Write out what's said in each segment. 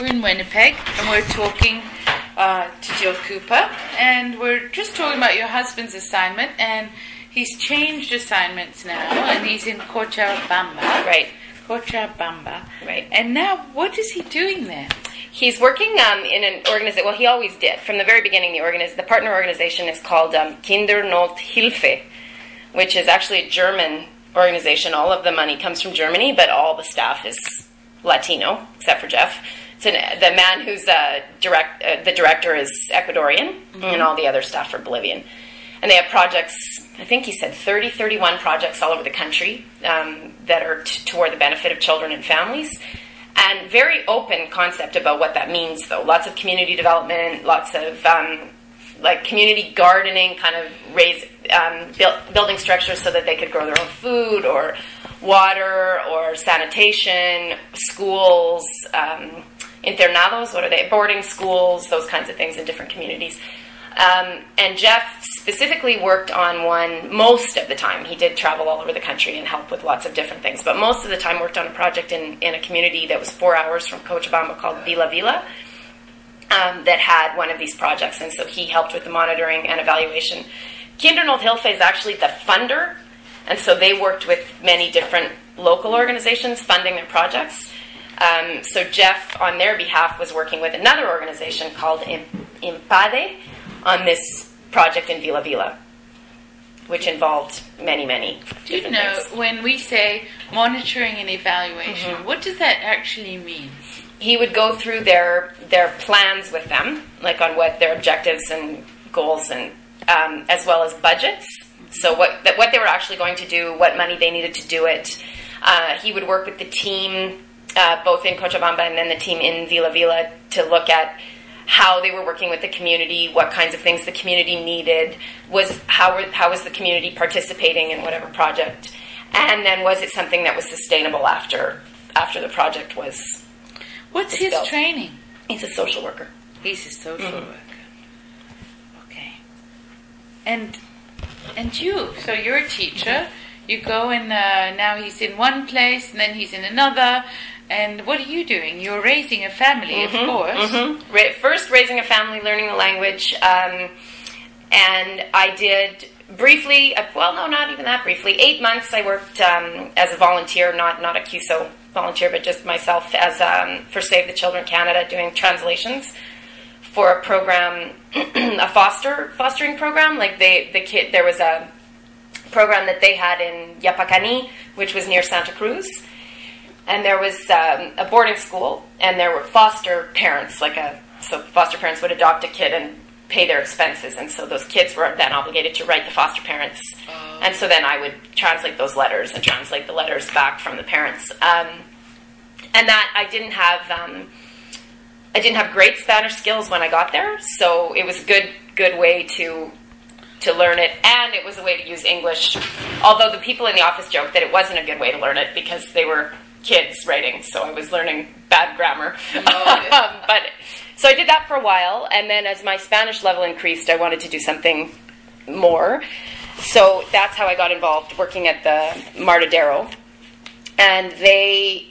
We're in Winnipeg and we're talking uh, to Jill Cooper and we're just talking about your husband's assignment and he's changed assignments now and he's in Cochabamba. Right. Cochabamba. Right. And now what is he doing there? He's working um, in an organization. Well, he always did from the very beginning. The organiz- the partner organization is called um, Kindernothilfe, which is actually a German organization. All of the money comes from Germany, but all the staff is Latino, except for Geoff. An, the man who's uh, direct. Uh, the director is Ecuadorian, and all the other staff are Bolivian. And they have projects. I think he said 30, 31 projects all over the country um, that are t- toward the benefit of children and families and very open concept about what that means though lots of community development lots of um, like community gardening kind of raise um, build, building structures so that they could grow their own food or water or sanitation schools um, internados what are they boarding schools those kinds of things in different communities um, and Geoff specifically worked on one most of the time. He did travel all over the country and help with lots of different things, but most of the time worked on a project in, in a community that was four hours from Cochabamba called Vila Vila um, that had one of these projects. And so he helped with the monitoring and evaluation. Kindernothilfe is actually the funder, and so they worked with many different local organizations funding their projects. Um, so Geoff, on their behalf, was working with another organization called Impade on this project in Vila Vila, which involved many, many. Do you know things. when we say monitoring and evaluation, Mm-hmm. what does that actually mean? He would go through their their plans with them, like on what their objectives and goals, and um, as well as budgets. So what that, what they were actually going to do, what money they needed to do it. Uh, he would work with the team, uh, both in Cochabamba and then the team in Vila Vila, to look at how they were working with the community, what kinds of things the community needed, was how were, how was the community participating in whatever project, and then was it something that was sustainable after after the project was. What's It's his built. training? He's a social worker. He's a social Mm-hmm. worker. Okay. And and you, so you're a teacher. You go and uh, now he's in one place, and then he's in another. And what are you doing? You're raising a family, of course. Mm-hmm. Ra- first, raising a family, learning the language, um, and I did briefly. Uh, well, no, not even that briefly. Eight months. I worked um, as a volunteer, not not a CUSO volunteer, but just myself as um, for Save the Children Canada, doing translations for a program, a foster fostering program. Like they, the kid, there was a program that they had in Yapacani, which was near Santa Cruz and there was um, a boarding school, and there were foster parents, like a so foster parents would adopt a kid and pay their expenses, and so those kids were then obligated to write the foster parents, and so then I would translate those letters and translate the letters back from the parents, um, and that I didn't have. Um, I didn't have great Spanish skills when I got there, so it was a good good way to to learn it, and it was a way to use English. Although the people in the office joked that it wasn't a good way to learn it because they were kids writing, so I was learning bad grammar. Um, but so I did that for a while, and then as my Spanish level increased, I wanted to do something more. So that's how I got involved working at the Martadero, and they.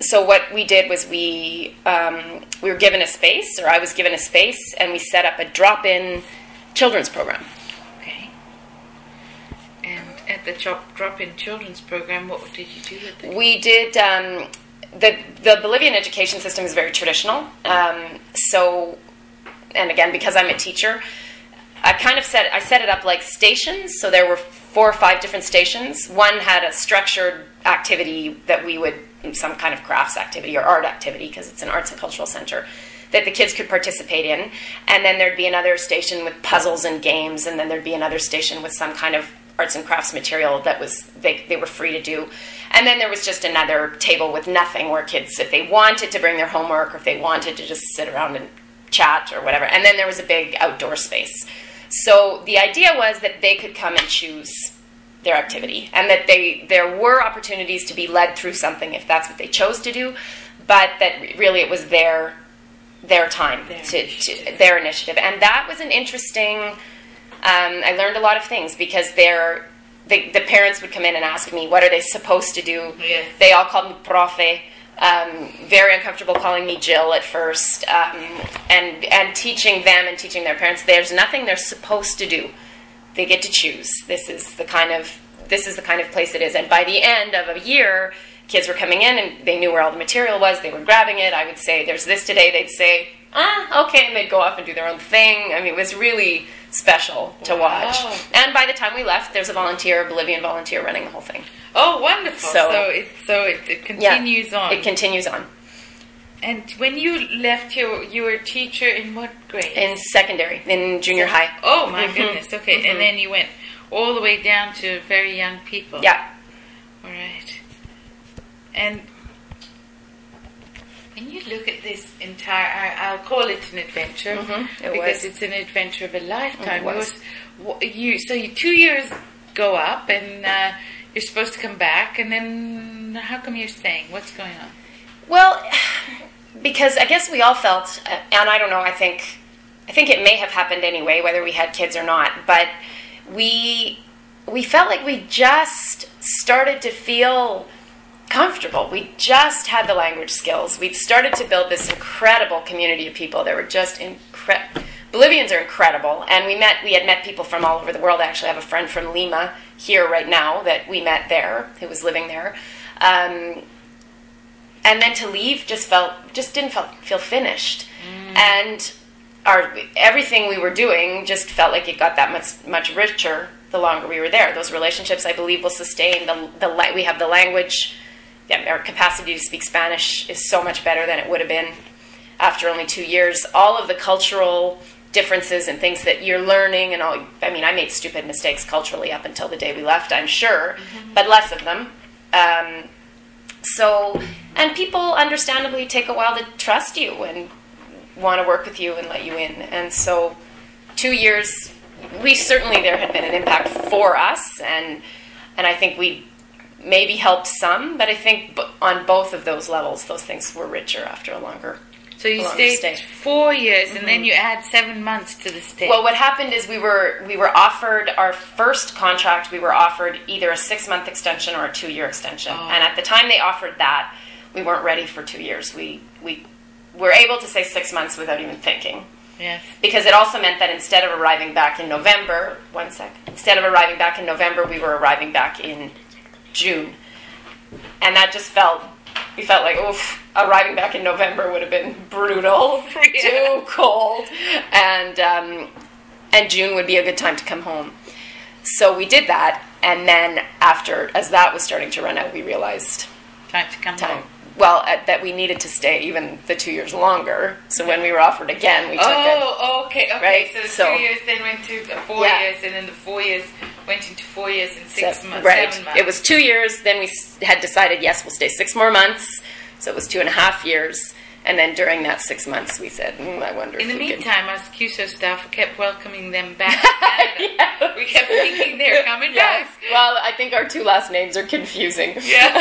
So what we did was we um, we were given a space, or I was given a space, and we set up a drop-in children's program. The drop, drop-in children's program, what did you do with it? We did. Um, the the Bolivian education system is very traditional. Um, so, and again, because I'm a teacher, I kind of set I set it up like stations. So there were four or five different stations. One had a structured activity that we would some kind of crafts activity or art activity because it's an arts and cultural center that the kids could participate in. And then there'd be another station with puzzles and games, and then there'd be another station with some kind of arts and crafts material that was they, they were free to do. And then there was just another table with nothing where kids, if they wanted to bring their homework or if they wanted to just sit around and chat or whatever. And then there was a big outdoor space. So the idea was that they could come and choose their activity and that they there were opportunities to be led through something if that's what they chose to do, but that really it was their their time Their to, to their initiative. And that was an interesting um, I learned a lot of things because they're the, the parents would come in and ask me what are they supposed to do Yes. they all called me profe Um, very uncomfortable calling me Jill at first, um, and and teaching them and teaching their parents. There's nothing they're supposed to do. They get to choose. This is the kind of this is the kind of place it is. And by the end of a year, kids were coming in and they knew where all the material was. They were grabbing it. I would say, "There's this today." They'd say, "Ah, okay," and they'd go off and do their own thing. I mean, it was really special to watch. And by the time we left, there's a volunteer, a Bolivian volunteer, running the whole thing. Oh, wonderful! So- So, it so it, it Yeah, continues on. It continues on and when you left, you you were a teacher in what grade? in secondary, in junior high. oh my Mhm. goodness! Okay, Mhm. and then you went all the way down to very young people. Yeah. All right. And when you look at this entire, I, I'll call it an adventure Mhm, it because was. it's an adventure of a lifetime. It was. Yours- you so you two years go up and uh, you're supposed to come back, and then how come you're staying? What's going on? Well, because I guess we all felt, uh, and I don't know. I think, I think it may have happened anyway, whether we had kids or not. But we we felt like we just started to feel comfortable. We just had the language skills. We'd started to build this incredible community of people that were just incredible. Bolivians are incredible, and we met. We had met people from all over the world. I actually have a friend from Lima here right now that we met there, who was living there. Um, and then to leave just felt just didn't felt, feel finished and our everything we were doing just felt like it got that much much richer the longer we were there those relationships i believe will sustain the, the we have the language our capacity to speak spanish is so much better than it would have been after only two years. All of the cultural differences and things that you're learning and all i mean i made stupid mistakes culturally up until the day we left i'm sure but less of them. Um, so, and people understandably take a while to trust you and want to work with you and let you in. And so, two years, we certainly there had been an impact for us, and and I think we maybe helped some, but I think b- on both of those levels, those things were richer after a longer. So you stayed stay. four years, and then mm-hmm. you add seven months to the stay. Well, what happened is we were we were offered our first contract. We were offered either a six month extension or a two year extension. Oh. And at the time they offered that, we weren't ready for two years. We we were able to say six months without even thinking. yes. Because it also meant that instead of arriving back in November, one sec, instead of arriving back in November, we were arriving back in June. And that just felt, we felt like, oof, arriving back in November would have been brutal, Yeah. too cold. And, um, and June would be a good time to come home. So we did that. And then after, as that was starting to run out, we realized Time to come time. home. Well, uh, that we needed to stay even the two years longer. So when we were offered again, we took it. Oh, okay, okay. Right, So the so- two years then went to four Yeah. years, and then the four years went into four years and six Se- months, right. seven months. It was two years. Then we had decided, yes, we'll stay six more months. So it was two and a half years. And then during that six months, we said, mm, I wonder In if the could- meantime, us CUSO staff kept welcoming them back. We kept thinking they're coming Yes. back. Well, I think our two last names are confusing. Yeah.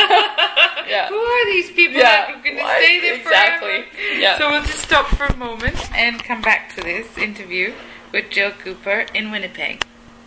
Yeah. Who are these people Yeah. that are going to stay there exactly. forever? Yeah. So we'll just stop for a moment and come back to this interview with Jill Cooper in Winnipeg.